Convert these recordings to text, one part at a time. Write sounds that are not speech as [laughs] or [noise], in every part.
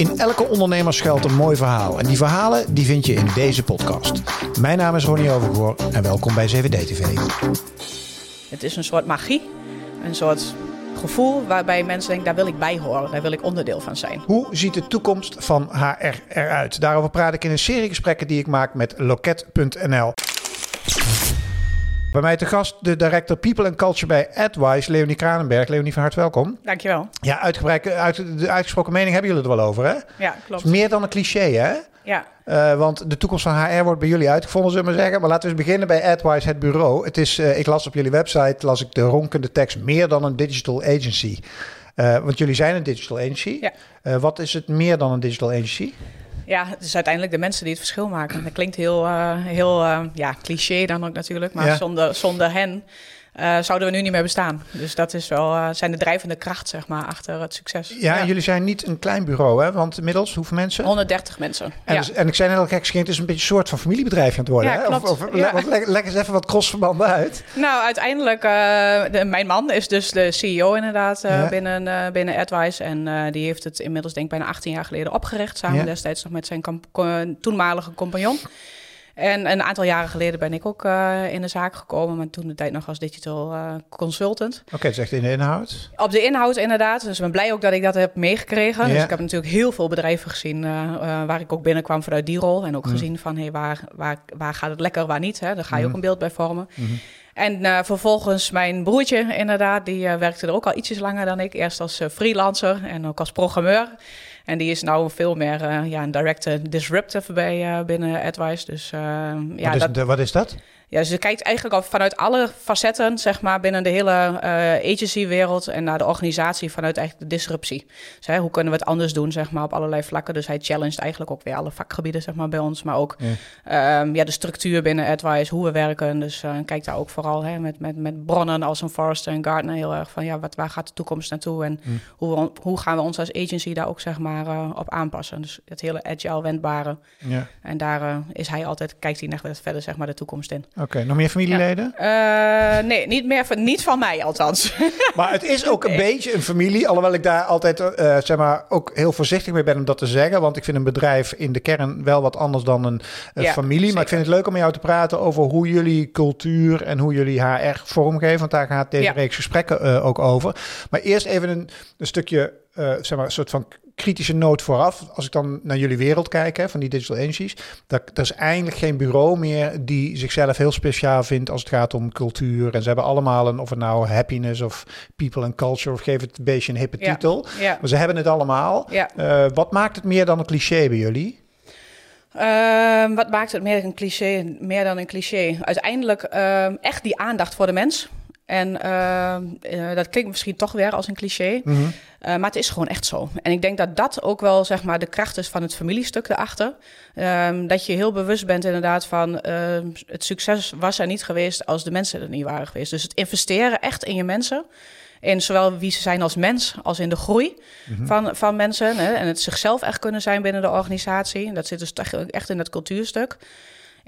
In elke ondernemer schuilt een mooi verhaal. En die verhalen die vind je in deze podcast. Mijn naam is Ronnie Overgoor en welkom bij 7D TV. Het is een soort magie, een soort gevoel waarbij mensen denken, daar wil ik bij horen, daar wil ik onderdeel van zijn. Hoe ziet de toekomst van HR eruit? Daarover praat ik in een serie gesprekken die ik maak met Loket.nl. Bij mij te gast de director People and Culture bij AdWise, Leonie Kranenberg. Leonie, van harte welkom. Dankjewel. Ja, uitgebreid, uit, de uitgesproken mening hebben jullie het er wel over, hè? Ja, klopt. meer dan een cliché, hè? Ja. Uh, want de toekomst van HR wordt bij jullie uitgevonden, zullen we maar zeggen. Maar laten we eens beginnen bij AdWise, het bureau. Het is, uh, ik las op jullie website, las ik de ronkende tekst, meer dan een digital agency. Uh, want jullie zijn een digital agency. Ja. wat is het meer dan een digital agency? Ja, het is uiteindelijk de mensen die het verschil maken. Dat klinkt heel, heel ja, cliché dan ook natuurlijk, maar ja. zonder, zonder hen uh, zouden we nu niet meer bestaan. Dus dat is wel, uh, zijn de drijvende kracht, zeg maar, achter het succes. Ja, jullie zijn niet een klein bureau, hè? Want inmiddels, hoeveel mensen? 130 mensen, En, ja. dus, en ik zei net al gek, het is een beetje een soort van familiebedrijf aan het worden, ja, hè? Klopt. Of, of leg, leg, eens even wat crossverbanden uit. Nou, uiteindelijk, uh, de, mijn man is dus de CEO inderdaad binnen, binnen AdWise. En die heeft het inmiddels, denk ik, bijna 18 jaar geleden opgericht. Samen destijds nog met zijn toenmalige compagnon. En een aantal jaren geleden ben ik ook uh, in de zaak gekomen, maar toen de tijd nog als digital uh, consultant. Oké, okay, zegt in de inhoud? Op de inhoud inderdaad. Dus ik ben blij ook dat ik dat heb meegekregen. Ja. Dus ik heb natuurlijk heel veel bedrijven gezien uh, waar ik ook binnenkwam vanuit die rol. En ook mm. gezien van hey, waar, waar, waar gaat het lekker, waar niet. Hè? Daar ga je mm. ook een beeld bij vormen. Mm. En uh, vervolgens mijn broertje inderdaad, die uh, werkte er ook al ietsjes langer dan ik. Eerst als uh, freelancer en ook als programmeur. En die is nou veel meer uh, ja, een directe disruptive bij uh, binnen AdWise. Dus, uh, ja, wat, is, dat, de, wat is dat? Ja, ze kijkt eigenlijk al vanuit alle facetten, zeg maar, binnen de hele agency-wereld en naar de organisatie vanuit eigenlijk de disruptie. Dus, hè, hoe kunnen we het anders doen, zeg maar, op allerlei vlakken. Dus hij challenged eigenlijk ook weer alle vakgebieden, zeg maar, bij ons. Maar ook ja. Um, ja, de structuur binnen AdWise, hoe we werken. Dus kijkt daar ook vooral hè, met, met, met bronnen als een Forrester en Gartner heel erg van, ja, wat, waar gaat de toekomst naartoe? En mm. hoe, we, hoe gaan we ons als agency daar ook, zeg maar, uh, op aanpassen? Dus het hele agile wendbare. Ja. En daar uh, is hij altijd, kijkt hij nog verder, zeg maar, de toekomst in. Oké, okay, nog meer familieleden? Ja. Uh, nee, niet meer van, niet van mij althans. [laughs] Maar het is ook een nee. beetje een familie, alhoewel ik daar altijd uh, zeg maar ook heel voorzichtig mee ben om dat te zeggen, want ik vind een bedrijf in de kern wel wat anders dan een, Ja, familie. zeker. Maar ik vind het leuk om met jou te praten over hoe jullie cultuur en hoe jullie HR vormgeven, want daar gaat deze Ja. reeks gesprekken uh, ook over. Maar eerst even een, een stukje, zeg maar, een soort van kritische noot vooraf. Als ik dan naar jullie wereld kijk, hè, van die digital agencies, dat er is eigenlijk geen bureau meer die zichzelf heel speciaal vindt als het gaat om cultuur. En ze hebben allemaal een, of het nou happiness of people and culture, of geef het een beetje een hippe Ja. titel. Ja. Maar ze hebben het allemaal. Ja. Uh, wat maakt het meer dan een cliché bij jullie? Ehm, wat maakt het meer een cliché, meer dan een cliché? Uiteindelijk ehm, echt die aandacht voor de mens. En ehm, eh, dat klinkt misschien toch weer als een cliché, Mhm. eh, maar het is gewoon echt zo. En ik denk dat dat ook wel zeg maar de kracht is van het familiestuk erachter. Ehm, dat je heel bewust bent inderdaad van ehm, het succes was er niet geweest als de mensen er niet waren geweest. Dus het investeren echt in je mensen. In zowel wie ze zijn als mens, als in de groei Mhm. van, van mensen. Hè, en het zichzelf echt kunnen zijn binnen de organisatie. Dat zit dus echt- in het cultuurstuk.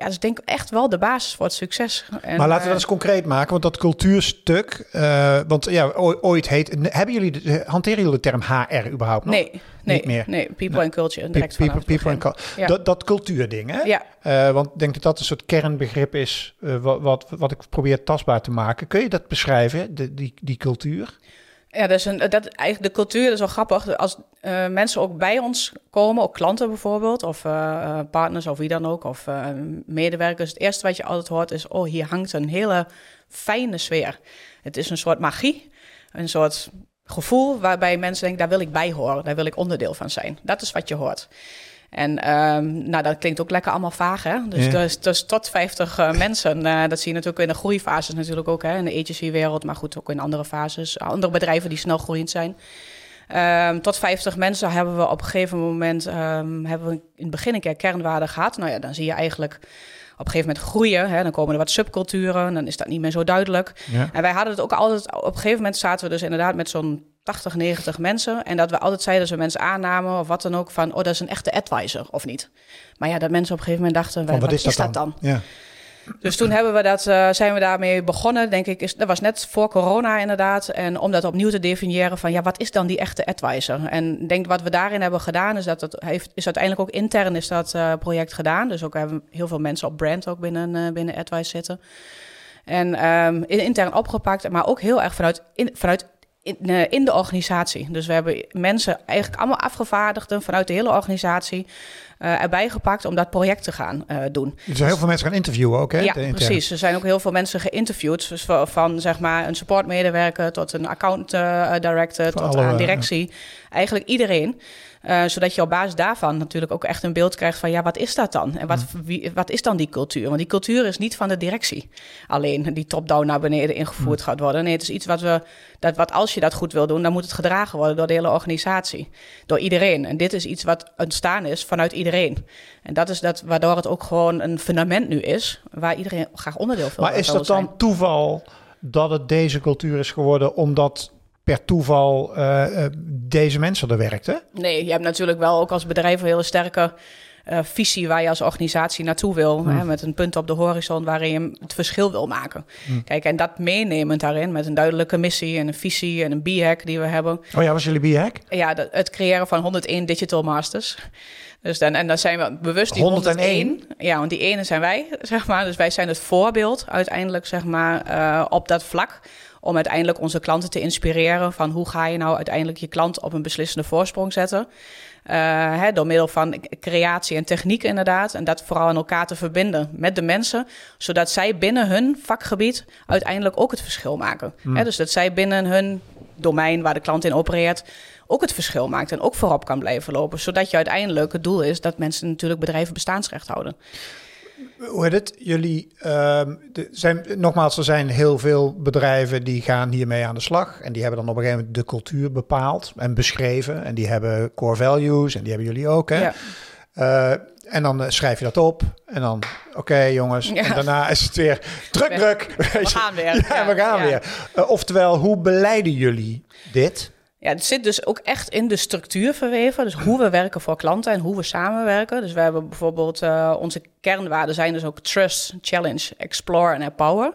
Ja, dus ik denk echt wel de basis voor het succes. En, maar laten we eh, dat eens concreet maken, want dat cultuurstuk, uh, want ja, ooit heet, hebben jullie, de, hanteren jullie de term HR überhaupt nog? Nee, nee, Niet meer. nee. People and culture. Direct people, people and begin. cul- Ja. dat, dat cultuurding, hè? Ja, Uh, want ik denk dat dat een soort kernbegrip is, uh, wat, wat, wat ik probeer tastbaar te maken. Kun je dat beschrijven, de, die, die cultuur? Ja is een, dat, eigenlijk de cultuur is wel grappig. Als eh, mensen ook bij ons komen, ook klanten bijvoorbeeld, of eh, eh, partners of wie dan ook, of medewerkers. Het eerste wat je altijd hoort is, oh, hier hangt een hele fijne sfeer. Het is een soort magie, een soort gevoel waarbij mensen denken, daar wil ik bij horen, daar wil ik onderdeel van zijn. Dat is wat je hoort. En ehm, nou, dat klinkt ook lekker allemaal vaag, hè? Dus, Ja. dus, dus tot 50 eh, mensen. eh, dat zie je natuurlijk in de groeifases natuurlijk ook, hè? In de agency-wereld, maar goed, ook in andere fases. Andere bedrijven die snel groeiend zijn. Ehm, tot 50 mensen hebben we op een gegeven moment... ehm, hebben we in het begin een keer kernwaarden gehad. Nou ja, dan zie je eigenlijk op een gegeven moment groeien. Hè? Dan komen er wat subculturen, dan is dat niet meer zo duidelijk. Ja. En wij hadden het ook altijd... Op een gegeven moment zaten we dus inderdaad met zo'n 80, 90 mensen. En dat we altijd zeiden, als we mensen aannamen of wat dan ook... van, oh, dat is een echte advisor, of niet. Maar ja, dat mensen op een gegeven moment dachten... Van, wat, is dat, dan? Ja. Dus toen hebben we dat, uh, zijn we daarmee begonnen, denk ik. Is, dat was net voor corona inderdaad. En om dat opnieuw te definiëren van, ja, wat is dan die echte advisor? En ik denk wat we daarin hebben gedaan, is dat het heeft, is uiteindelijk ook intern is dat uh, project gedaan. Dus ook hebben heel veel mensen op brand ook binnen, uh, binnen Advice zitten. En um, intern opgepakt, maar ook heel erg vanuit, in, vanuit in, uh, in, de organisatie. Dus we hebben mensen eigenlijk allemaal afgevaardigden vanuit de hele organisatie uh, erbij gepakt om dat project te gaan uh, doen. Er zijn heel veel mensen gaan interviewen ook, hè? Ja, precies. Er zijn ook heel veel mensen geïnterviewd. Dus van, van zeg maar een supportmedewerker tot een account director tot alle, aan directie. Eigenlijk iedereen. Uh, zodat je op basis daarvan natuurlijk ook echt een beeld krijgt van ja, wat is dat dan? En wat, mm. wie, wat is dan die cultuur? Want die cultuur is niet van de directie alleen die top-down naar beneden ingevoerd mm. gaat worden. Nee, het is iets wat we, dat wat als je dat goed wil doen, dan moet het gedragen worden door de hele organisatie, door iedereen. En dit is iets wat ontstaan is vanuit iedereen. En dat is dat waardoor het ook gewoon een fundament nu is, waar iedereen graag onderdeel van Maar is dat dan toeval dat het deze cultuur is geworden omdat per toeval uh, deze mensen er werkten? Nee, je hebt natuurlijk wel ook als bedrijf een hele sterke uh, visie waar je als organisatie naartoe wil. Hmm. Hè, met een punt op de horizon waarin je het verschil wil maken. Hmm. Kijk, en dat meenemen daarin met een duidelijke missie en een visie en een B-hack die we hebben. Oh ja, was jullie B-hack? Ja, het creëren van 101 Digital Masters. Dus dan, en dan zijn we bewust die 101. 101. Ja, want die ene zijn wij, zeg maar. Dus wij zijn het voorbeeld uiteindelijk, zeg maar, uh, op dat vlak om uiteindelijk onze klanten te inspireren van hoe ga je nou uiteindelijk je klant op een beslissende voorsprong zetten. Uh, hè, door middel van creatie en techniek inderdaad. En dat vooral aan elkaar te verbinden met de mensen. Zodat zij binnen hun vakgebied uiteindelijk ook het verschil maken. Hmm. Hè, dus dat zij binnen hun domein waar de klant in opereert ook het verschil maakt en ook voorop kan blijven lopen. Zodat je uiteindelijk het doel is dat mensen natuurlijk bedrijven bestaansrecht houden hoe heet het? Jullie uh, zijn, nogmaals, er zijn heel veel bedrijven die gaan hiermee aan de slag. En die hebben dan op een gegeven moment de cultuur bepaald en beschreven. En die hebben core values en die hebben jullie ook. Hè? Ja. Uh, en dan uh, schrijf je dat op. En dan, oké okay, jongens. Ja. En daarna is het weer druk, druk. [laughs] We gaan weer. Ja, we gaan weer. Uh, oftewel, hoe beleiden jullie dit? Ja, het zit dus ook echt in de structuur verweven. Dus hoe we werken voor klanten en hoe we samenwerken. Dus we hebben bijvoorbeeld uh, onze kernwaarden zijn dus ook trust, challenge, explore en empower.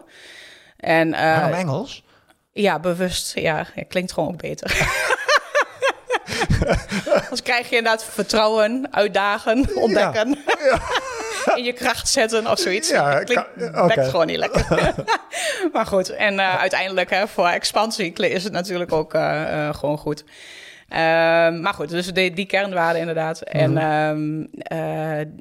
En, Waarom Engels? Ja, bewust. Ja, klinkt gewoon ook beter. [laughs] [laughs] Anders krijg je inderdaad vertrouwen, uitdagen, ontdekken. Ja. Ja. [laughs] in je kracht zetten of zoiets. Ja, klinkt okay. gewoon niet lekker. [laughs] maar goed, en uh, uiteindelijk hè, voor expansie is het natuurlijk ook uh, uh, gewoon goed. Ehm, maar goed, dus die, die kernwaarden inderdaad. En um,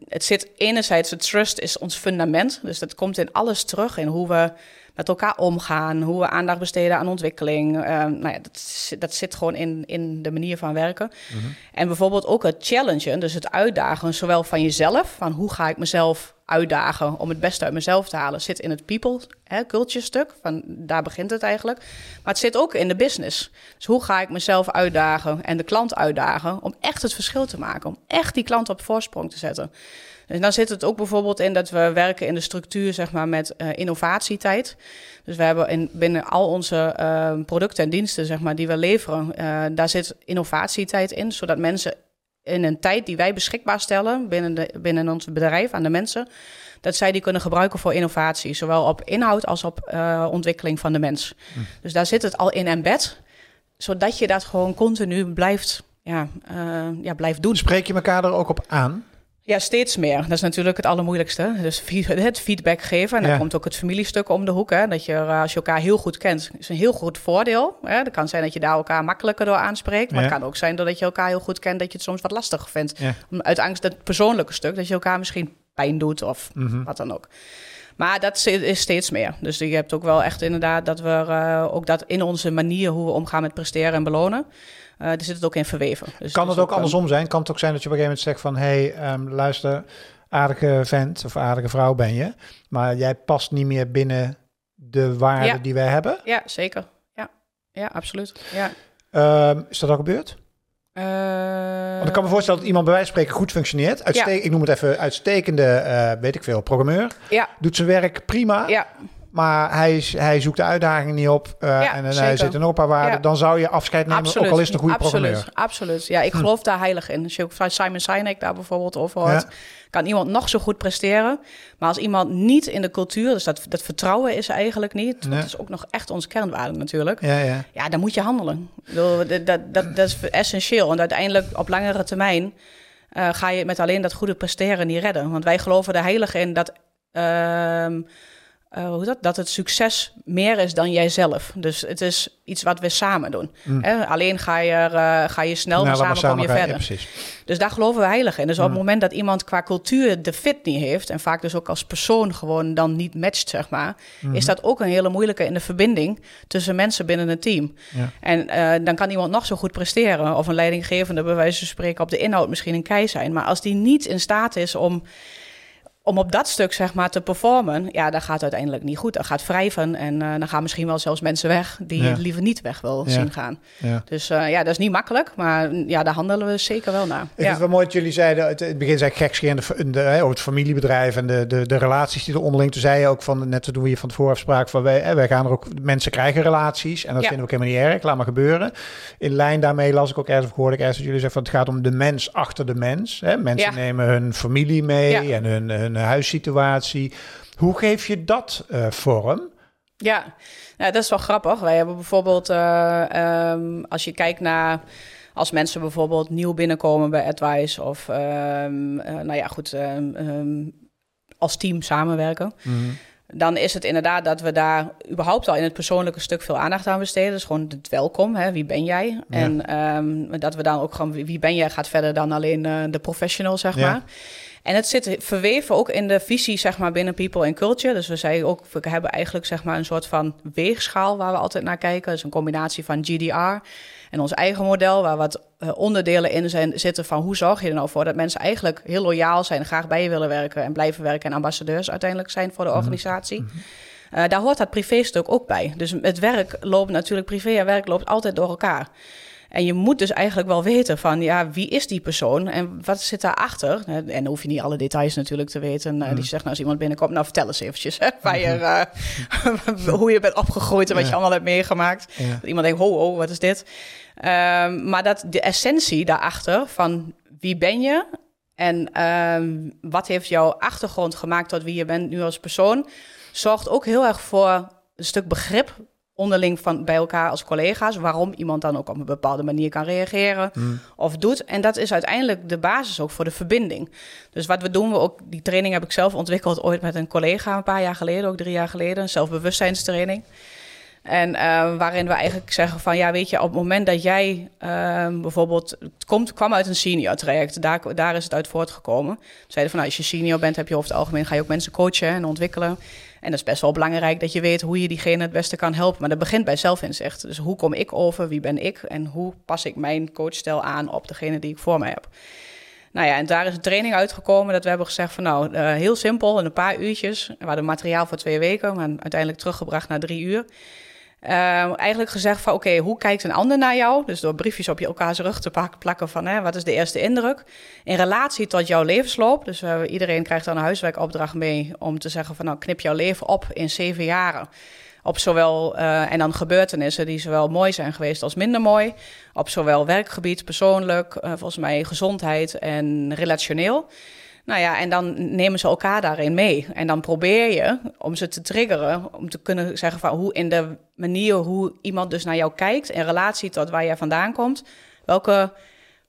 het zit enerzijds, het trust is ons fundament. Dus dat komt in alles terug in hoe we met elkaar omgaan, hoe we aandacht besteden aan ontwikkeling. Uh, nou ja, dat, dat zit gewoon in, in de manier van werken. Mm -hmm. En bijvoorbeeld ook het challengen, dus het uitdagen, zowel van jezelf, van hoe ga ik mezelf uitdagen om het beste uit mezelf te halen, zit in het people hè, culture stuk. Van, daar begint het eigenlijk. Maar het zit ook in de business. Dus hoe ga ik mezelf uitdagen en de klant uitdagen om echt het verschil te maken, om echt die klant op voorsprong te zetten. Dus dan zit het ook bijvoorbeeld in dat we werken in de structuur zeg maar, met uh, innovatietijd. Dus we hebben in, binnen al onze uh, producten en diensten zeg maar, die we leveren, uh, daar zit innovatietijd in, zodat mensen in een tijd die wij beschikbaar stellen binnen, de, binnen ons bedrijf aan de mensen, dat zij die kunnen gebruiken voor innovatie, zowel op inhoud als op ontwikkeling van de mens. Hm. Dus daar zit het al in embed, zodat je dat gewoon continu blijft, ja, ja, blijft doen. Spreek je elkaar er ook op aan? Ja, steeds meer. Dat is natuurlijk het allermoeilijkste. Dus [laughs] het feedback geven. En dan komt ook het familiestuk om de hoek. Hè? Dat je, eh, als je elkaar heel goed kent, is een heel goed voordeel. Hè? Dat kan zijn dat je daar elkaar makkelijker door aanspreekt. Maar het kan ook zijn dat je elkaar heel goed kent, dat je het soms wat lastiger vindt. Uit angst dat persoonlijke stuk, dat je elkaar misschien pijn doet of mhm. wat dan ook. Maar dat is steeds meer. Dus je hebt ook wel echt inderdaad dat we uh, ook dat in onze manier hoe we omgaan met presteren en belonen. Uh, er zit het ook in verweven. Dus kan het ook, andersom zijn? Kan het ook zijn dat je op een gegeven moment zegt van... hé, hey, um, luister, aardige vent of aardige vrouw ben je... maar jij past niet meer binnen de waarden die wij hebben? Ja, zeker. Ja, ja absoluut. Ja. Um, is dat al gebeurd? Uh, Want ik kan me voorstellen dat iemand bij wijze van spreken goed functioneert. Uitste ja. Ik noem het even uitstekende, uh, weet ik veel, programmeur. Ja. Doet zijn werk prima. Ja. Maar hij, is, hij zoekt de uitdaging niet op uh, Ja, en, en hij zit er nog een paar waarden. Ja. Dan zou je afscheid nemen, ook al is het een goede absoluut, programmeur. Hm. Absoluut, ja. Ik geloof daar heilig in. Als je ook van Simon Sinek daar bijvoorbeeld over hoort... Ja. kan iemand nog zo goed presteren. Maar als iemand niet in de cultuur... dus dat, dat vertrouwen is eigenlijk niet. Nee. Dat is ook nog echt ons kernwaarde natuurlijk. Ja, ja. Ja, dan moet je handelen. Bedoel, dat, dat, dat, dat is essentieel. En uiteindelijk op langere termijn... eh, ga je met alleen dat goede presteren niet redden. Want wij geloven er heilig in dat... ehm, eh, hoe dat? dat het succes meer is dan jijzelf. Dus het is iets wat we samen doen. Hè? Alleen ga je, eh, ga je snel, maar Nou, laat samen, kom je gaan. verder. Ja, precies. Dus daar geloven we heilig in. Dus op het moment dat iemand qua cultuur de fit niet heeft... en vaak dus ook als persoon gewoon dan niet matcht, zeg maar... is dat ook een hele moeilijke in de verbinding... tussen mensen binnen een team. Ja. En eh, dan kan iemand nog zo goed presteren... of een leidinggevende bij wijze van spreken op de inhoud misschien een kei zijn... maar als die niet in staat is om... Om op dat stuk zeg maar te performen, ja, dan gaat uiteindelijk niet goed. Dan gaat wrijven en eh, dan gaan misschien wel zelfs mensen weg die Ja. je liever niet weg wil Ja. zien gaan. Ja. Dus eh, ja, dat is niet makkelijk, maar mm, ja, daar handelen we zeker wel naar. Ik ja. vind het wel mooi dat jullie zeiden, het, het begin zei ik gekscherend de, de, hè, over het familiebedrijf en de, de, de relaties die er onderling. Toen zei je ook van, net toen we hier van tevoren afspraken, van wij, hè, wij gaan er ook, mensen krijgen relaties en dat vinden we ook helemaal niet erg, laat maar gebeuren. In lijn daarmee las ik ook ergens, of hoorde ik ergens dat jullie zeggen van het gaat om de mens achter de mens. Hè? Mensen nemen hun familie mee en hun, hun huissituatie. Hoe geef je dat eh, vorm? Ja, ja, dat is wel grappig. Wij hebben bijvoorbeeld, eh, ehm, als je kijkt naar als mensen bijvoorbeeld nieuw binnenkomen bij Advice of, ehm, eh, nou ja, goed, ehm, als team samenwerken. Dan is het inderdaad dat we daar überhaupt al in het persoonlijke stuk veel aandacht aan besteden. Dus gewoon het welkom, hè? wie ben jij? En dat we dan ook gewoon, wie- ben jij, gaat verder dan alleen eh, de professional, zeg Ja. maar. En het zit verweven ook in de visie, zeg maar, binnen People and Culture. Dus we zeiden ook, we hebben eigenlijk zeg maar een soort van weegschaal waar we altijd naar kijken. Dus een combinatie van GDR en ons eigen model, waar wat eh, onderdelen in zijn, zitten van hoe zorg je er nou voor dat mensen eigenlijk heel loyaal zijn, graag bij je willen werken en blijven werken en ambassadeurs uiteindelijk zijn voor de organisatie. Eh, daar hoort dat privéstuk ook bij. Dus het werk loopt natuurlijk, privé en werk loopt altijd door elkaar. En je moet dus eigenlijk wel weten van, ja, wie is die persoon en wat zit daarachter? Eh, En dan hoef je niet alle details natuurlijk te weten. Eh, Die zegt, nou, als iemand binnenkomt, nou, vertel eens eventjes hè, [laughs] waar je, eh, [laughs] hoe je bent opgegroeid en wat je allemaal hebt meegemaakt. Ja. Dat iemand denkt, ho, ho, wat is dit? Ehm, maar dat de essentie daarachter van wie ben je en ehm, wat heeft jouw achtergrond gemaakt tot wie je bent nu als persoon, zorgt ook heel erg voor een stuk begrip onderling van bij elkaar als collega's, waarom iemand dan ook op een bepaalde manier kan reageren of doet. En dat is uiteindelijk de basis ook voor de verbinding. Dus wat we doen, we ook, die training heb ik zelf ontwikkeld ooit met een collega een paar jaar geleden, ook drie jaar geleden, een zelfbewustzijnstraining. En eh, waarin we eigenlijk zeggen van ja, weet je, op het moment dat jij ehm, bijvoorbeeld het komt, kwam uit een senior traject, daar, daar is het uit voortgekomen. Zeiden van nou, als je senior bent, heb je over het algemeen ga je ook mensen coachen en ontwikkelen. En dat is best wel belangrijk dat je weet hoe je diegene het beste kan helpen. Maar dat begint bij zelfinzicht. Dus hoe kom ik over, wie ben ik en hoe pas ik mijn coachstijl aan op degene die ik voor mij heb. Nou ja, en daar is een training uitgekomen dat we hebben gezegd van nou, eh, heel simpel, in een paar uurtjes. We hadden materiaal voor twee weken, maar uiteindelijk teruggebracht naar drie uur. Eh, eigenlijk gezegd van oké, hoe kijkt een ander naar jou? Dus door briefjes op je elkaars rug te plakken van hè, wat is de eerste indruk? In relatie tot jouw levensloop. Dus eh, iedereen krijgt dan een huiswerkopdracht mee om te zeggen van nou knip jouw leven op in zeven jaren. Op zowel, eh, en dan gebeurtenissen die zowel mooi zijn geweest als minder mooi. Op zowel werkgebied, persoonlijk, eh, volgens mij gezondheid en relationeel. Nou ja, en dan nemen ze elkaar daarin mee. En dan probeer je om ze te triggeren, om te kunnen zeggen van hoe in de manier hoe iemand dus naar jou kijkt in relatie tot waar jij vandaan komt, welke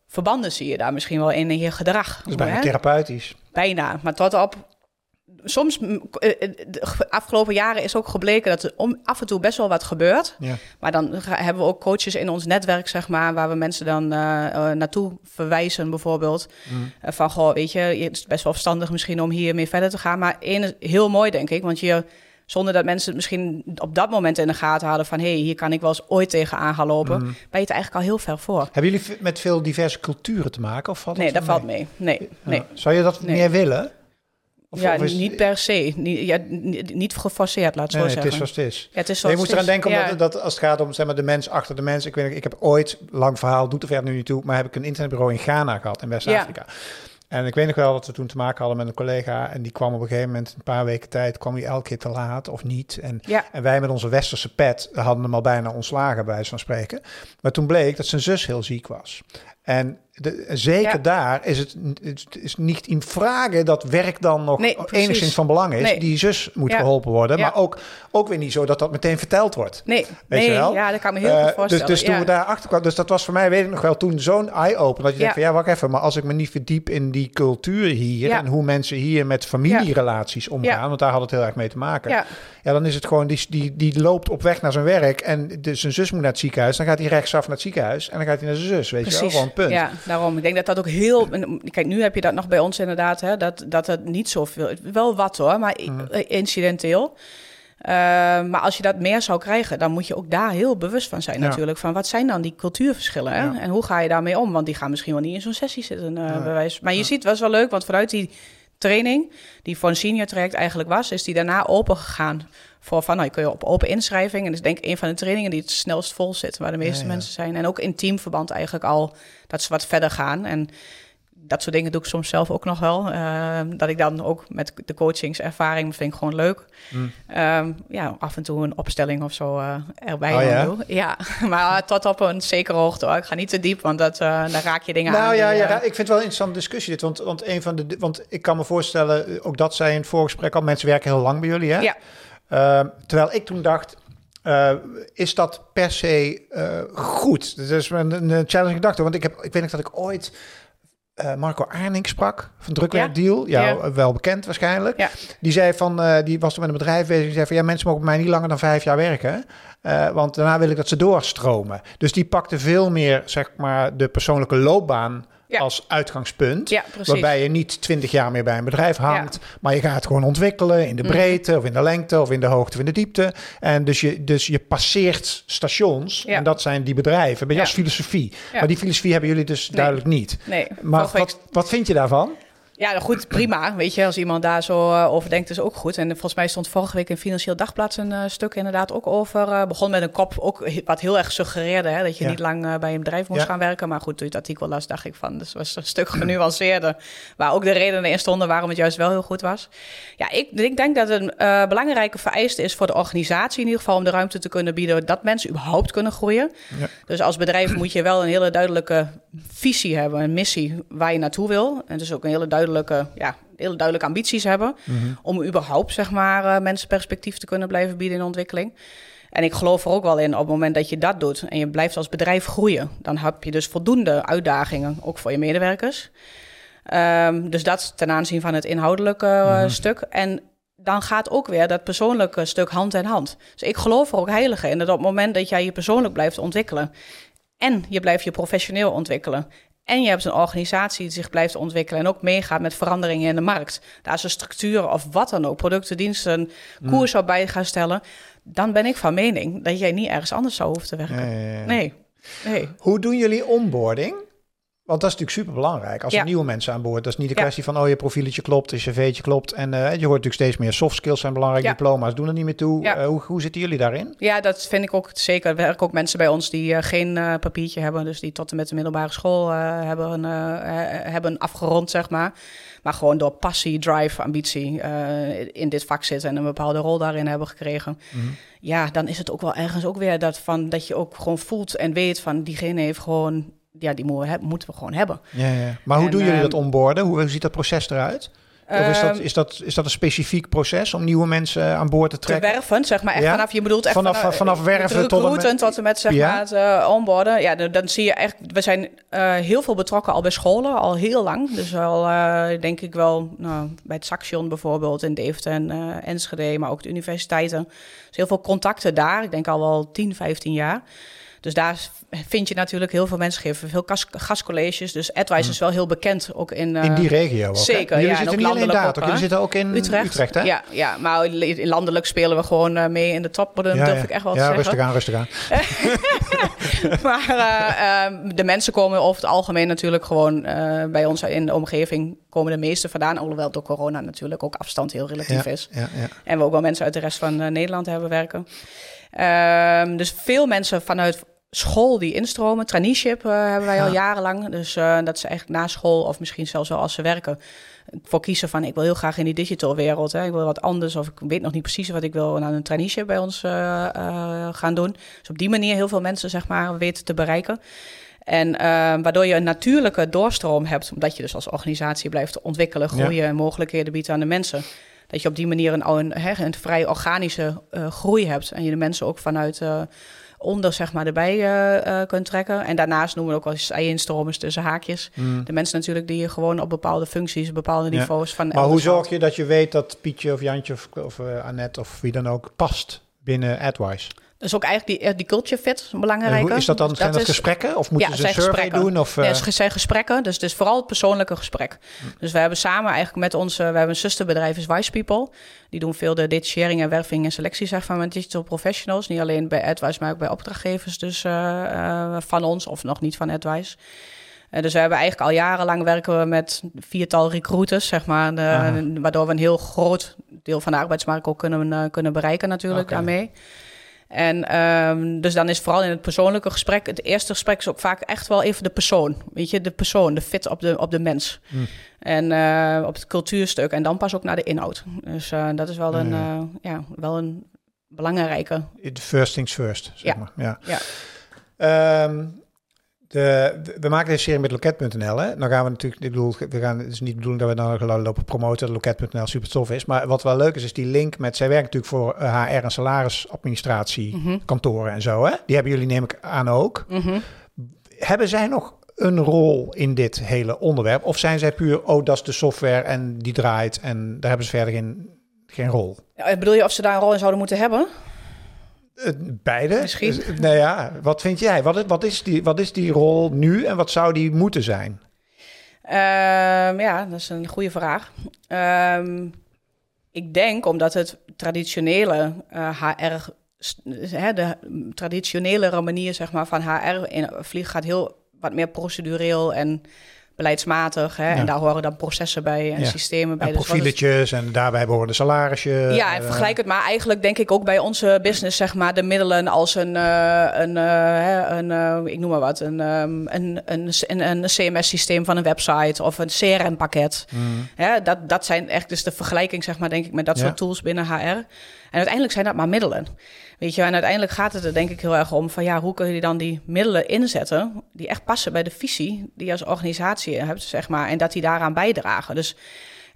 verbanden zie je daar misschien wel in in je gedrag? Dat is bijna Hè? therapeutisch. Bijna, maar tot op. Soms, mm, eh, eh, de afgelopen jaren is ook gebleken dat er om, af en toe best wel wat gebeurt. Ja. Maar dan hebben we ook coaches in ons netwerk, zeg maar, waar we mensen dan eh, naartoe verwijzen, bijvoorbeeld. Eh, van, goh, weet je, het is best wel verstandig misschien om hiermee verder te gaan. Maar één is heel mooi, denk ik, want je, zonder dat mensen het misschien op dat moment in de gaten hadden van, hé, hey, hier kan ik wel eens ooit tegenaan gaan lopen, ben je het eigenlijk al heel ver voor. Hebben jullie met veel diverse culturen te maken? Of valt Nee, dat valt mee. Nee, Ja. nee. Zou je dat Nee. meer willen? Of- ja, of is- niet per se. Niet, ja, niet, geforceerd, laat het Nee, zo nee, het zeggen. is zoals het is. Ja, het is Nee, je moet eraan het denken, Ja. omdat dat, als het gaat om zeg maar, de mens achter de mens. Ik, weet, ik heb ooit, lang verhaal, doet er verder nu niet toe, maar heb ik een internetbureau in Ghana gehad, in West-Afrika. En ik weet nog wel dat we toen te maken hadden met een collega. En die kwam op een gegeven moment, een paar weken tijd, kwam hij elke keer te laat of niet. En, Ja. en wij met onze westerse pet hadden hem al bijna ontslagen, bij wijze van spreken. Maar toen bleek dat zijn zus heel ziek was. En de, zeker Ja. daar is het, het is niet in vragen dat werk dan nog Nee, enigszins van belang is. Nee. Die zus moet Ja. geholpen worden. Ja. Maar ook, ook weer niet zo dat dat meteen verteld wordt. Nee, Weet nee je wel? ja, dat kan me heel Eh, goed dus, voorstellen. dus toen ja. we daar achter kwamen, dus dat was voor mij, weet ik nog wel, toen zo'n eye-open. Dat je Ja. denkt van ja, wacht even, maar als ik me niet verdiep in die cultuur hier en hoe mensen hier met familierelaties omgaan, want daar had het heel erg mee te maken. Ja. Ja, dan is het gewoon, die, die, die loopt op weg naar zijn werk en dus zijn zus moet naar het ziekenhuis. Dan gaat hij rechtsaf naar het ziekenhuis en dan gaat hij naar zijn zus, weet je wel, Precies. Punt. Ja, daarom. Ik denk dat dat ook heel. Kijk, nu heb je dat nog bij ons inderdaad, hè, dat, dat het niet zoveel. Wel wat hoor, maar eh, incidenteel. Eh, maar als je dat meer zou krijgen, dan moet je ook daar heel bewust van zijn, Ja. natuurlijk. Van wat zijn dan die cultuurverschillen? Hè? Ja. En hoe ga je daarmee om? Want die gaan misschien wel niet in zo'n sessie zitten, eh Ja. bij wijze- Maar je ziet, was wel leuk, want vanuit die training, die voor een senior traject eigenlijk was, is die daarna open gegaan. Voor van, nou, je kun je op open inschrijving. En dat is denk ik een van de trainingen die het snelst vol zit, waar de meeste Ja, ja. mensen zijn. En ook in teamverband eigenlijk al, dat ze wat verder gaan. En dat soort dingen doe ik soms zelf ook nog wel. Ehm, dat ik dan ook met de coachingservaring, vind ik gewoon leuk. Mm. Ehm, ja, af en toe een opstelling of zo eh, erbij Oh, ja? doe. Ja, [laughs] maar tot op een zekere hoogte. hoor. Ik ga niet te diep, want dat, eh, dan raak je dingen aan. Nou ja, ja, eh, ik vind het wel een interessante discussie dit. Want, want, een van de, want ik kan me voorstellen, eh, ook dat zei in het voorgesprek al, mensen werken heel lang bij jullie, hè? Ja. Ehm, terwijl ik toen dacht, eh, is dat per se eh, goed? Dat is een, een challenge gedachte. Want ik, heb, ik weet nog dat ik ooit eh, Marco Arning sprak van Drukwerkdeal. Ja, Ja. wel bekend waarschijnlijk. Ja. Die zei van, eh, die was toen met een bedrijf bezig. Die zei van, ja, mensen mogen bij mij niet langer dan vijf jaar werken. Eh, want daarna wil ik dat ze doorstromen. Dus die pakte veel meer, zeg maar, de persoonlijke loopbaan Ja. als uitgangspunt. Ja. Waarbij je niet twintig jaar meer bij een bedrijf hangt. Maar je gaat gewoon ontwikkelen in de Mhm. breedte of in de lengte of in de hoogte of in de diepte. En dus je, dus je passeert stations. En dat zijn die bedrijven. Ja. als filosofie. Maar die filosofie hebben jullie dus Nee. duidelijk niet. Nee, Maar wat, wat vind je daarvan? Ja, goed, prima. Weet je, als iemand daar zo eh, over denkt, is ook goed. En volgens mij stond vorige week in Financieel Dagblad een eh, stuk inderdaad ook over. eh, begon met een kop, ook wat heel erg suggereerde, hè, dat je Ja. niet lang bij een bedrijf moest Ja. gaan werken. Maar goed, toen je het artikel las, dacht ik van, dus was een stuk genuanceerder. Waar ook de redenen in stonden waarom het juist wel heel goed was. Ja, ik, ik denk dat een belangrijke vereiste is voor de organisatie in ieder geval om de ruimte te kunnen bieden dat mensen überhaupt kunnen groeien. Ja. Dus als bedrijf moet je wel een hele duidelijke visie hebben, een missie waar je naartoe wil. En dus ook een hele duidelijke, ja, hele duidelijke ambities hebben. Om überhaupt, zeg maar, eh, mensen perspectief te kunnen blijven bieden in ontwikkeling. En ik geloof er ook wel in, op het moment dat je dat doet en je blijft als bedrijf groeien, dan heb je dus voldoende uitdagingen, ook voor je medewerkers. Ehm, dus dat ten aanzien van het inhoudelijke eh, stuk. En dan gaat ook weer dat persoonlijke stuk hand in hand. Dus ik geloof er ook heilig in dat op het moment dat jij je persoonlijk blijft ontwikkelen en je blijft je professioneel ontwikkelen en je hebt een organisatie die zich blijft ontwikkelen en ook meegaat met veranderingen in de markt, daar ze structuren of wat dan ook, producten, diensten, koers op bij gaan stellen, dan ben ik van mening dat jij niet ergens anders zou hoeven te werken. Nee, nee. Hoe doen jullie onboarding? Want dat is natuurlijk super belangrijk. Als er Ja. nieuwe mensen aan boord, dat is niet de Ja. kwestie van oh je profieletje klopt, je cv'tje klopt. En eh, je hoort natuurlijk steeds meer soft skills zijn belangrijk, Ja. diploma's doen er niet meer toe. Eh, hoe, hoe zitten jullie daarin? Ja, dat vind ik ook zeker. Er werken ook mensen bij ons die eh, geen papiertje hebben. Dus die tot en met de middelbare school hebben, hebben afgerond, zeg maar. Maar gewoon door passie, drive, ambitie in dit vak zitten en een bepaalde rol daarin hebben gekregen. Mhm. Ja, dan is het ook wel ergens ook weer dat, van, dat je ook gewoon voelt en weet van diegene heeft gewoon... Ja, die moeten we, gewoon hebben. Ja, ja. Maar hoe En, doen jullie ehm, dat onboarden? Hoe, ziet dat proces eruit? Of is dat, Ehm, is, dat, is dat een specifiek proces om nieuwe mensen aan boord te te trekken? werven, zeg maar. Echt Ja? vanaf, je bedoelt echt Vanaf- vanaf, vanaf werven tot en met- tot en met zeg Ja? maar het eh, onboarden. Ja, dan, dan zie je echt, we zijn eh, heel veel betrokken al bij scholen, al heel lang. Dus al eh, denk ik wel nou, bij het Saxion bijvoorbeeld in Deventer en eh, Enschede, maar ook de universiteiten. Dus heel veel contacten daar. Ik denk al wel 10, 15 jaar. Dus daar vind je natuurlijk heel veel mensen geven, veel gas- gastcolleges. Dus AdWise is wel heel bekend ook in... eh, in die regio ook, hè? zeker, Jullie ja, en zitten ook niet alleen daar, ook, toch? Jullie zitten ook in Utrecht. Utrecht, hè? Ja, ja, maar li- landelijk spelen we gewoon eh, mee in de top, dat Ja, durf ja. ik echt wel ja, te zeggen. rustig aan, rustig aan. [laughs] [laughs] maar eh, ehm, de mensen komen over het algemeen natuurlijk gewoon eh, bij ons in de omgeving komen de meeste vandaan. Alhoewel door corona natuurlijk ook afstand heel relatief Ja, is. ja, ja. En we ook wel mensen uit de rest van eh, Nederland hebben werken. Ehm, dus veel mensen vanuit school die instromen. Traineeship uh, hebben wij Ja. al jarenlang. Dus uh, dat ze eigenlijk na school of misschien zelfs wel als ze werken voor kiezen van ik wil heel graag in die digital wereld. Hè. Ik wil wat anders of ik weet nog niet precies wat ik wil naar een traineeship bij ons uh, gaan doen. Dus op die manier heel veel mensen zeg maar weten te bereiken. En uh, waardoor je een natuurlijke doorstroom hebt, omdat je dus als organisatie blijft ontwikkelen, groeien ja. en mogelijkheden biedt aan de mensen. Dat je op die manier een, een, een vrij organische uh, groei hebt en je de mensen ook vanuit uh, onder zeg maar erbij uh, kunt trekken. En daarnaast noemen we ook wel eens instromers tussen haakjes. Mm. De mensen natuurlijk die gewoon op bepaalde functies, bepaalde niveaus van. Maar hoe zorg je dat je weet dat Pietje of Jantje of, of Annette of wie dan ook past binnen AdWise? Dus ook eigenlijk die, die culture fit belangrijk. Is dat dan zijn dat, dat gesprekken? Of moeten ja, ze een survey gesprekken. doen? Of, uh... Nee, het zijn gesprekken. Dus het is vooral het persoonlijke gesprek. Dus we hebben samen eigenlijk met onze... We hebben een zusterbedrijf, is Wise People. Die doen veel de detachering en werving en selectie zeg maar, met digital professionals. Niet alleen bij AdWise, maar ook bij opdrachtgevers dus, uh, uh, van ons. Of nog niet van AdWise. Uh, dus we hebben eigenlijk al jarenlang werken we met viertal recruiters, zeg maar. De, waardoor we een heel groot deel van de arbeidsmarkt ook kunnen, kunnen bereiken natuurlijk okay. daarmee. En um, dus dan is vooral in het persoonlijke gesprek, het eerste gesprek is ook vaak echt wel even de persoon. Weet je, de persoon, de fit op de, op de mens. Mm. En uh, op het cultuurstuk en dan pas ook naar de inhoud. Dus uh, dat is wel een, uh, ja, wel een belangrijke. First things first, zeg ja. maar. Ja. ja. Um, de, we maken deze serie met loket.nl. Dan gaan we natuurlijk, ik bedoel, we gaan, het is niet de bedoeling dat we dan gaan lopen promoten dat loket.nl super tof is. Maar wat wel leuk is, is die link met, zij werkt natuurlijk voor HR en salarisadministratie, Mhm. mm -hmm. kantoren en zo. Hè? Die hebben jullie neem ik aan ook. Mm -hmm. Hebben zij nog een rol in dit hele onderwerp? Of zijn zij puur, oh dat is de software en die draait en daar hebben ze verder geen, geen rol? Ja, bedoel je of ze daar een rol in zouden moeten hebben? Beide? Misschien. Nou ja, wat vind jij? Wat is, wat, is die, wat is die rol nu en wat zou die moeten zijn? Um, ja, dat is een goede vraag. Um, ik denk omdat het traditionele uh, HR, hè, de traditionele manier zeg maar, van HR in vlieg gaat heel wat meer procedureel en beleidsmatig. Hè? Ja. En daar horen dan processen bij en ja. systemen bij. En dus profieletjes en daarbij behoren de salarisjes. Ja, en vergelijk het maar eigenlijk denk ik ook bij onze business, zeg maar, de middelen als een, uh, een, uh, een uh, ik noem maar wat, een, um, een, een, een, een CMS-systeem van een website of een CRM-pakket. Mm. Ja, dat, dat zijn echt dus de vergelijking, zeg maar, denk ik, met dat soort tools binnen HR. En uiteindelijk zijn dat maar middelen. Weet je, en uiteindelijk gaat het er denk ik heel erg om van ja, hoe kun je dan die middelen inzetten die echt passen bij de visie die je als organisatie hebt, zeg maar, en dat die daaraan bijdragen. Dus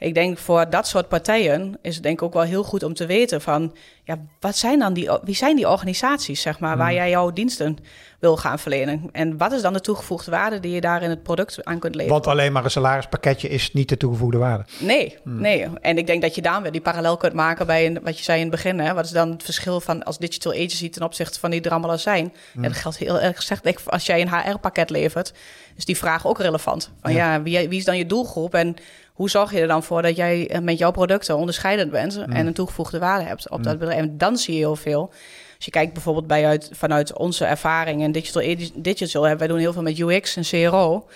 ik denk voor dat soort partijen is het denk ik ook wel heel goed om te weten van ja, wat zijn dan die, wie zijn die organisaties, zeg maar, waar jij jouw diensten wil gaan verlenen? En wat is dan de toegevoegde waarde die je daar in het product aan kunt leveren? Want alleen maar een salarispakketje is niet de toegevoegde waarde. Nee, nee. En ik denk dat je dan weer die parallel kunt maken bij een, wat je zei in het begin. Hè? Wat is dan het verschil van als digital agency ten opzichte van die al zijn? Ja, dat geldt heel erg gezegd. Als jij een HR-pakket levert, is die vraag ook relevant. Van ja, ja wie, wie, is dan je doelgroep? En hoe zorg je er dan voor dat jij met jouw producten onderscheidend bent en een toegevoegde waarde hebt op dat bedrijf? En dan zie je heel veel. Als je kijkt bijvoorbeeld bij uit, vanuit onze ervaring in digital, digital hè, wij doen heel veel met UX en CRO.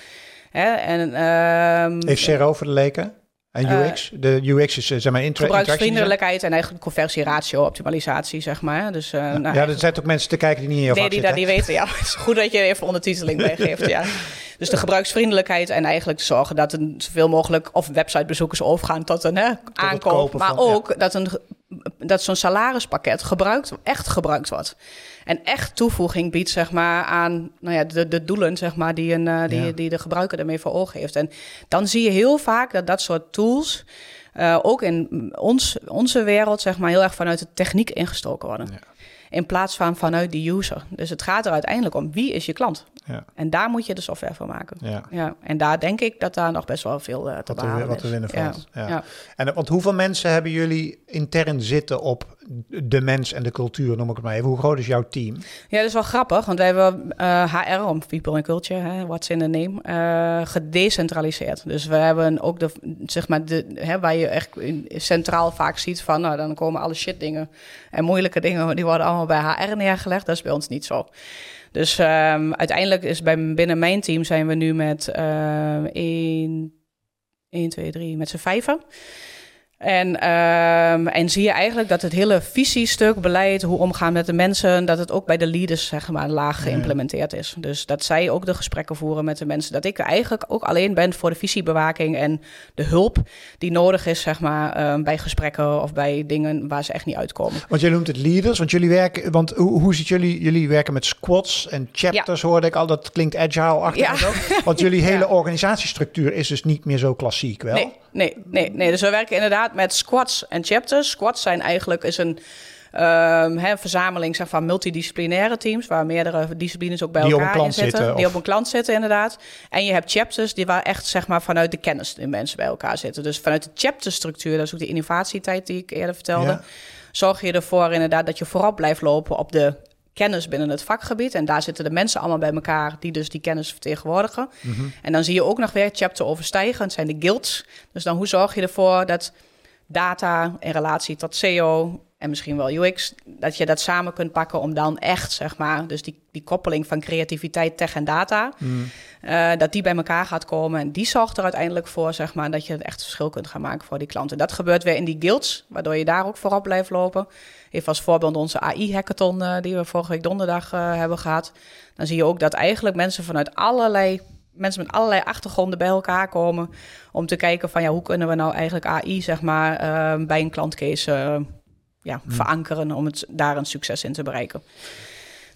Hè, en, um, Heeft CRO voor de leken? En UX? Uh, de UX is zeg maar inter gebruiksvriendelijkheid en eigenlijk conversieratio, optimalisatie, zeg maar. Dus, uh, ja, nou, ja, er zijn ook mensen te kijken die niet in jouw Nee, die zitten. dat niet weten. Ja, [laughs] het is goed dat je even ondertiteling meegeeft. ja. [laughs] Dus de gebruiksvriendelijkheid en eigenlijk zorgen dat een zoveel mogelijk of websitebezoekers overgaan tot een hè, aankoop, maar van, ook ja. dat, een, dat zo'n salarispakket gebruikt, echt gebruikt wordt. En echt toevoeging biedt zeg maar, aan nou ja, de, de doelen zeg maar, die, een, uh, die, Ja. die de gebruiker ermee voor ogen heeft. En dan zie je heel vaak dat dat soort tools uh, ook in ons, onze wereld zeg maar, heel erg vanuit de techniek ingestoken worden. Ja. In plaats van vanuit de user. Dus het gaat er uiteindelijk om wie is je klant. Ja. En daar moet je de software voor maken. Ja. Ja, en daar denk ik dat daar nog best wel veel uh, te Wat, behalen er, wat te winnen Ja. valt. Ja. Ja. En, want hoeveel mensen hebben jullie intern zitten op de mens en de cultuur, noem ik het maar even. Hoe groot is jouw team? Ja, dat is wel grappig, want wij hebben uh, HR, om people and culture, hè, what's in the name, uh, gedecentraliseerd. Dus we hebben ook de, zeg maar, de, hè, waar je echt centraal vaak ziet van, nou, dan komen alle shit dingen en moeilijke dingen, die worden allemaal bij HR neergelegd. Dat is bij ons niet zo. Dus um, uiteindelijk is bij, binnen mijn team zijn we nu met uh, 1, 1, 2, 3, met z'n vijven. En, ehm, en zie je eigenlijk dat het hele visiestuk, beleid, hoe omgaan met de mensen, dat het ook bij de leaders zeg maar laag geïmplementeerd is. Dus dat zij ook de gesprekken voeren met de mensen. Dat ik eigenlijk ook alleen ben voor de visiebewaking en de hulp die nodig is zeg maar ehm, bij gesprekken of bij dingen waar ze echt niet uitkomen. Want je noemt het leaders, want jullie werken, want hoe, hoe ziet jullie, jullie werken met squads en chapters hoorde ik al, dat klinkt agile-achtig Ja. en zo. Want jullie [laughs] hele Ja. organisatiestructuur is dus niet meer zo klassiek, wel? Nee, nee, nee, nee. Dus we werken inderdaad met squads en chapters. Squads zijn eigenlijk is een ehm, hè, verzameling zeg, van multidisciplinaire teams, waar meerdere disciplines ook bij Die elkaar in zitten. zitten, die of- op een klant zitten, inderdaad. En je hebt chapters die waar echt zeg maar, vanuit de kennis de mensen bij elkaar zitten. Dus vanuit de chapterstructuur, dat is ook de innovatietijd die ik eerder vertelde. Ja. Zorg je ervoor inderdaad dat je voorop blijft lopen op de kennis binnen het vakgebied. En daar zitten de mensen allemaal bij elkaar die dus die kennis vertegenwoordigen. En dan zie je ook nog weer chapter overstijgen. Het zijn de guilds. Dus dan hoe zorg je ervoor dat data in relatie tot SEO en misschien wel UX, dat je dat samen kunt pakken om dan echt, zeg maar, dus die, die koppeling van creativiteit, tech en data, eh, dat die bij elkaar gaat komen. En die zorgt er uiteindelijk voor, zeg maar, dat je het echt verschil kunt gaan maken voor die klanten. Dat gebeurt weer in die guilds, waardoor je daar ook voorop blijft lopen. Even als voorbeeld onze AI-hackathon eh, die we vorige week donderdag eh, hebben gehad. Dan zie je ook dat eigenlijk mensen vanuit allerlei mensen met allerlei achtergronden bij elkaar komen om te kijken van ja, hoe kunnen we nou eigenlijk AI zeg maar eh, bij een klantcase eh, ja, verankeren om het daar een succes in te bereiken.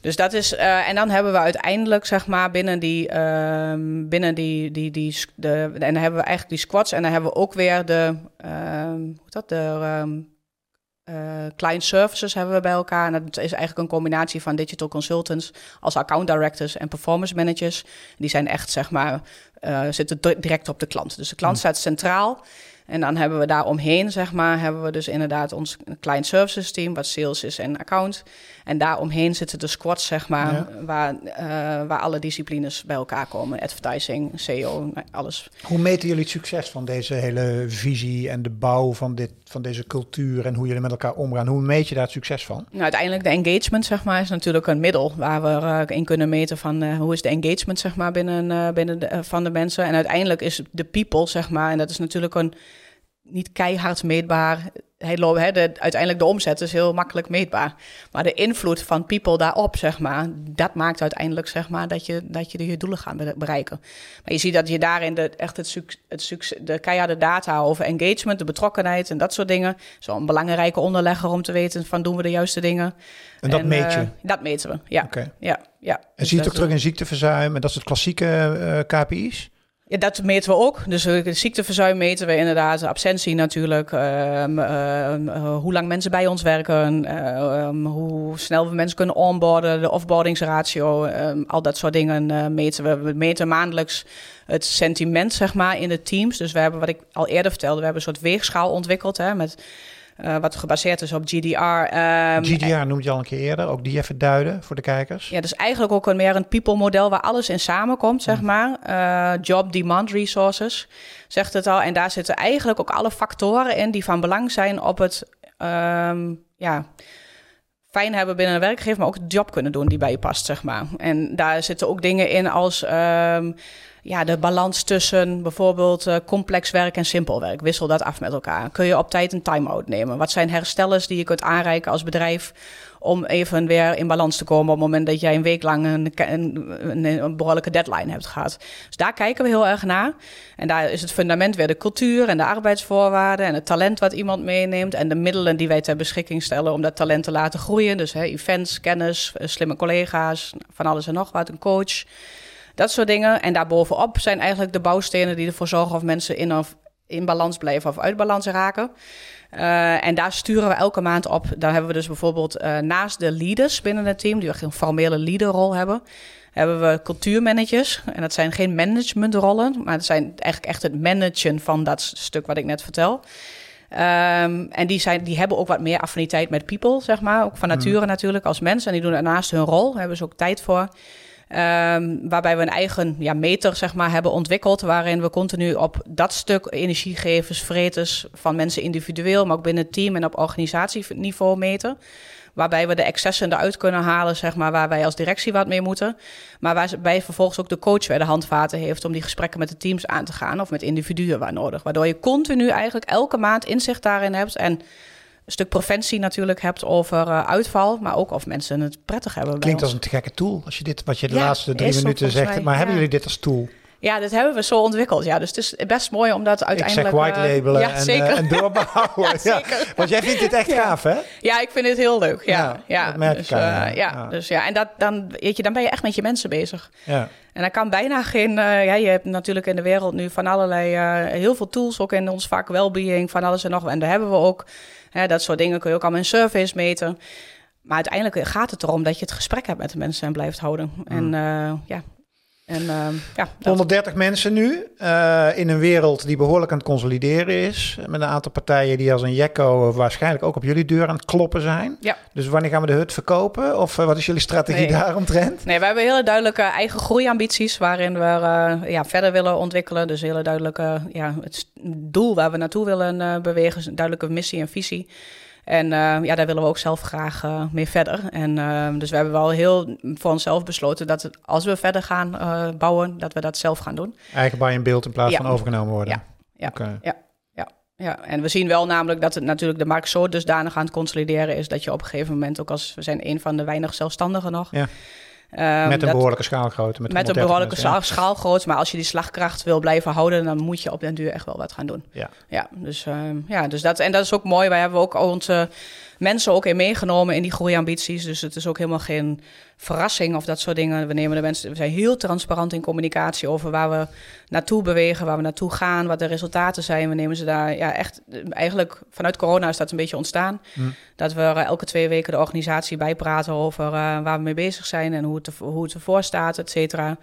Dus dat is, eh, en dan hebben we uiteindelijk, zeg maar, binnen die, ehm, binnen die, die, die, de, en dan hebben we eigenlijk die squads en dan hebben we ook weer de, ehm, hoe dat, de eh, client services hebben we bij elkaar. En dat is eigenlijk een combinatie van digital consultants als account directors en performance managers. Die zijn echt, zeg maar, eh, zitten di- direct op de klant. Dus de klant staat centraal. En dan hebben we daar omheen, zeg maar, hebben we dus inderdaad ons client services team, wat sales is en account. En daar omheen zitten de squads, zeg maar, Ja. waar, eh, waar alle disciplines bij elkaar komen. Advertising, SEO, alles. Hoe meten jullie het succes van deze hele visie en de bouw van, dit, van deze cultuur en hoe jullie met elkaar omgaan? Hoe meet je daar het succes van? Nou, uiteindelijk de engagement, zeg maar, is natuurlijk een middel waar we eh, in kunnen meten van eh, hoe is de engagement, zeg maar, binnen, binnen de, van de mensen. En uiteindelijk is de people, zeg maar, en dat is natuurlijk een niet keihard meetbaar. Lo- hè, de, uiteindelijk de omzet is heel makkelijk meetbaar. Maar de invloed van people daarop, zeg maar, dat maakt uiteindelijk zeg maar, dat, je, dat je de, je doelen gaat bere- bereiken. Maar je ziet dat je daarin de, echt het, suc- het succes, de keiharde data over engagement, de betrokkenheid en dat soort dingen. Zo'n belangrijke onderlegger om te weten van doen we de juiste dingen. En dat meet je? eh, dat meten we, ja. Ja, ja. En Dus zie je het ook terug in ziekteverzuim en dat soort klassieke eh, KPI's? Ja, dat meten we ook. Dus de ziekteverzuim meten we inderdaad. Absentie natuurlijk. ehm, ehm, eh, hoe lang mensen bij ons werken. ehm, hoe snel we mensen kunnen onboarden. De offboardingsratio. al dat soort dingen eh, meten we. We meten maandelijks het sentiment zeg maar, in de teams. Dus we hebben, wat ik al eerder vertelde, we hebben een soort weegschaal ontwikkeld. Hè, met, eh, wat gebaseerd is op GDR. ehm, GDR noemde je al een keer eerder, ook die even duiden voor de kijkers. ja, dus eigenlijk ook een meer een people-model waar alles in samenkomt, zeg maar. Eh, job demand resources, zegt het al. En daar zitten eigenlijk ook alle factoren in die van belang zijn op het ehm, ja, fijn hebben binnen een werkgever, maar ook de job kunnen doen die bij je past, zeg maar. En daar zitten ook dingen in als ehm, ja, de balans tussen bijvoorbeeld eh, complex werk en simpel werk. Wissel dat af met elkaar. Kun je op tijd een time-out nemen? Wat zijn herstellers die je kunt aanreiken als bedrijf om even weer in balans te komen op het moment dat jij een week lang een, een, een, behoorlijke deadline hebt gehad. Dus daar kijken we heel erg naar. En daar is het fundament weer de cultuur en de arbeidsvoorwaarden en het talent wat iemand meeneemt en de middelen die wij ter beschikking stellen om dat talent te laten groeien. Dus hè, events, kennis, eh, slimme collega's, van alles en nog wat, een coach. Dat soort dingen. En daarbovenop zijn eigenlijk de bouwstenen die ervoor zorgen of mensen in of in balans blijven of uit balans raken. Uh, en daar sturen we elke maand op. Daar hebben we dus bijvoorbeeld uh, naast de leaders binnen het team, die echt een formele leaderrol hebben, hebben we cultuurmanagers. En dat zijn geen managementrollen, maar het zijn eigenlijk echt het managen van dat stuk wat ik net vertel. Um, en die, zijn, die hebben ook wat meer affiniteit met people, zeg maar. Ook van nature mm. natuurlijk als mensen. En die doen daarnaast hun rol, daar hebben ze ook tijd voor. Um, waarbij we een eigen ja, meter zeg maar, hebben ontwikkeld, waarin we continu op dat stuk energiegevers, vreters van mensen individueel, maar ook binnen het team en op organisatieniveau meten. waarbij we de excessen eruit kunnen halen, zeg maar, waar wij als directie wat mee moeten. Maar waarbij vervolgens ook de coach weer de handvaten heeft om die gesprekken met de teams aan te gaan of met individuen waar nodig. Waardoor je continu eigenlijk elke maand inzicht daarin hebt en stuk preventie natuurlijk hebt over uh, uitval, maar ook of mensen het prettig hebben. Klinkt als een te gekke tool als je dit, wat je de ja, laatste drie minuten zegt. Mij, maar ja. hebben jullie dit als tool? Ja, dat hebben we zo ontwikkeld. Ja, dus het is best mooi om dat uiteindelijk... Ik zeg white uh, labelen ja, en, zeker. Uh, en doorbouwen. [laughs] ja, Want jij vindt dit echt gaaf, hè? Ja, ik vind dit heel leuk. Ja, ja, dat merk dus, ik aan, uh, ja, dus ja, en dat, dan, weet je, dan ben je echt met je mensen bezig. Ja. En dan kan bijna geen... ja, je hebt natuurlijk in de wereld nu van allerlei... heel veel tools, ook in ons vak well-being, van alles en nog. En daar hebben we ook. Hè, dat soort dingen kun je ook allemaal in surveys meten. Maar uiteindelijk gaat het erom dat je het gesprek hebt met de mensen en blijft houden. En ja, en, uh, ja, 130 mensen nu uh, in een wereld die behoorlijk aan het consolideren is. Met een aantal partijen die als een jekko waarschijnlijk ook op jullie deur aan het kloppen zijn. Ja. Dus wanneer gaan we de hut verkopen? Of uh, wat is jullie strategie nee. daaromtrent? Nee, we hebben hele duidelijke eigen groeiambities waarin we uh, ja, verder willen ontwikkelen. Dus hele duidelijke ja, het doel waar we naartoe willen bewegen. Een duidelijke missie en visie. En uh, ja, daar willen we ook zelf graag uh, mee verder. En uh, dus we hebben wel heel voor onszelf besloten dat als we verder gaan bouwen, dat we dat zelf gaan doen. Eigen bij een beeld in plaats ja. van overgenomen worden. Ja, ja, okay. ja, ja, ja. En we zien wel namelijk dat het natuurlijk de markt zo dusdanig aan het consolideren is dat je op een gegeven moment ook als we zijn een van de weinig zelfstandigen nog. Ja. Um, met een dat, behoorlijke schaalgrootte. Met, met een behoorlijke schaalgrootte. Maar als je die slagkracht wil blijven houden, dan moet je op den duur echt wel wat gaan doen. Ja. Ja, dus, um, ja, dus dat, en dat is ook mooi. Wij hebben ook onze mensen ook in meegenomen in die groeiambities. Dus het is ook helemaal geen verrassing of dat soort dingen. We nemen de mensen, we zijn heel transparant in communicatie over waar we naartoe bewegen, waar we naartoe gaan, wat de resultaten zijn. We nemen ze daar ja, echt, eigenlijk vanuit corona is dat een beetje ontstaan. Hm. Dat we elke twee weken de organisatie bijpraten over uh, waar we mee bezig zijn en hoe het, hoe het ervoor staat, et cetera.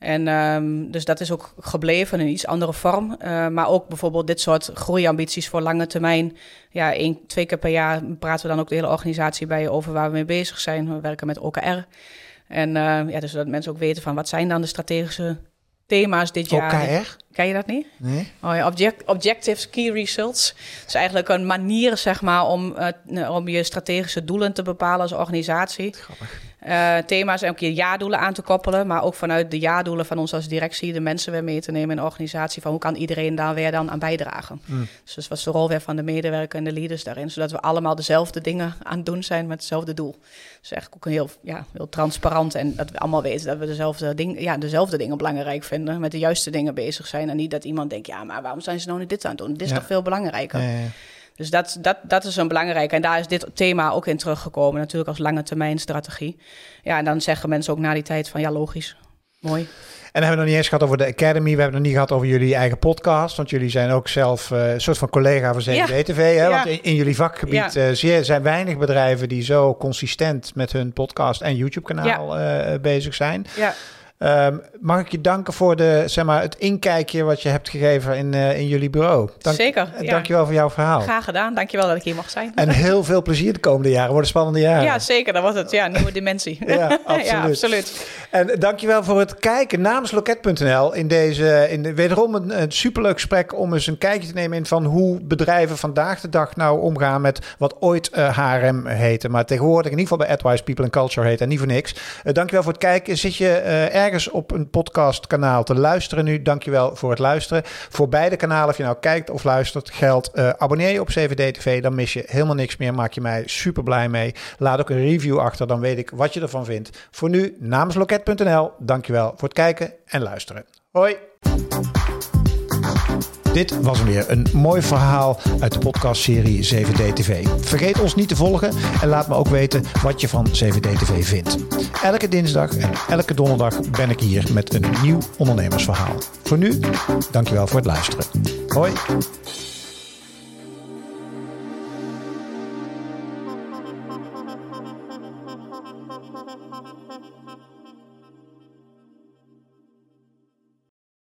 En um, dus dat is ook gebleven in een iets andere vorm. Uh, maar ook bijvoorbeeld dit soort groeiambities voor lange termijn. Ja, één, twee keer per jaar praten we dan ook de hele organisatie bij over waar we mee bezig zijn. We werken met OKR. En uh, ja, dus dat mensen ook weten van wat zijn dan de strategische thema's dit jaar. OKR? Ken je dat niet? Nee. Oh ja, object, Objectives Key Results. Het is eigenlijk een manier zeg maar, om, uh, om je strategische doelen te bepalen als organisatie. Grappig. Uh, thema's en ook je jaardoelen aan te koppelen. Maar ook vanuit de jaardoelen van ons als directie de mensen weer mee te nemen in de organisatie. Van hoe kan iedereen daar weer dan aan bijdragen. Mm. Dus wat is de rol weer van de medewerker en de leaders daarin. Zodat we allemaal dezelfde dingen aan het doen zijn met hetzelfde doel. Dus eigenlijk ook een heel, ja, heel transparant. En dat we allemaal weten dat we dezelfde, ding, ja, dezelfde dingen belangrijk vinden. Met de juiste dingen bezig zijn. En niet dat iemand denkt, ja, maar waarom zijn ze nou niet dit aan het doen? Dit is Ja. toch veel belangrijker. Ja. Dus dat, dat, dat is een belangrijke. En daar is dit thema ook in teruggekomen. Natuurlijk als lange termijn strategie. Ja, en dan zeggen mensen ook na die tijd van ja, logisch. Mooi. En dan hebben we nog niet eens gehad over de Academy. We hebben het nog niet gehad over jullie eigen podcast. Want jullie zijn ook zelf eh, een soort van collega van Ja. CWTV. Hè? Ja. Want in, in jullie vakgebied Ja. eh, zeer, zijn weinig bedrijven die zo consistent met hun podcast en YouTube-kanaal eh, bezig zijn. Ja, Ehm, mag ik je danken voor de, zeg maar, het inkijkje wat je hebt gegeven in, eh, in jullie bureau. Dank, zeker. eh, Ja. Dankjewel voor jouw verhaal. graag gedaan. Dankjewel dat ik hier mag zijn. En heel veel plezier de komende jaren. Worden spannende jaren. Ja, zeker. Dat was het. Ja, nieuwe dimensie. [laughs] Ja, absoluut. ja, absoluut. En dankjewel voor het kijken namens Loket.nl in deze, in de, wederom een, een superleuk gesprek om eens een kijkje te nemen in van hoe bedrijven vandaag de dag nou omgaan met wat ooit eh, HRM heette, maar tegenwoordig in ieder geval bij AdWise People and Culture heet en niet voor niks. Eh, dankjewel voor het kijken. Zit je eh, ergens op een podcastkanaal te luisteren nu? Dankjewel voor het luisteren. Voor beide kanalen, of je nou kijkt of luistert, geldt eh, abonneer je op CVD TV, dan mis je helemaal niks meer. Maak je mij super blij mee. Laat ook een review achter, dan weet ik wat je ervan vindt. Voor nu namens Loket.nl, dankjewel voor het kijken en luisteren. Hoi! Dit was weer een mooi verhaal uit de podcastserie 7D TV. Vergeet ons niet te volgen en laat me ook weten wat je van 7D TV vindt. Elke dinsdag en elke donderdag ben ik hier met een nieuw ondernemersverhaal. Voor nu, dankjewel voor het luisteren. Hoi!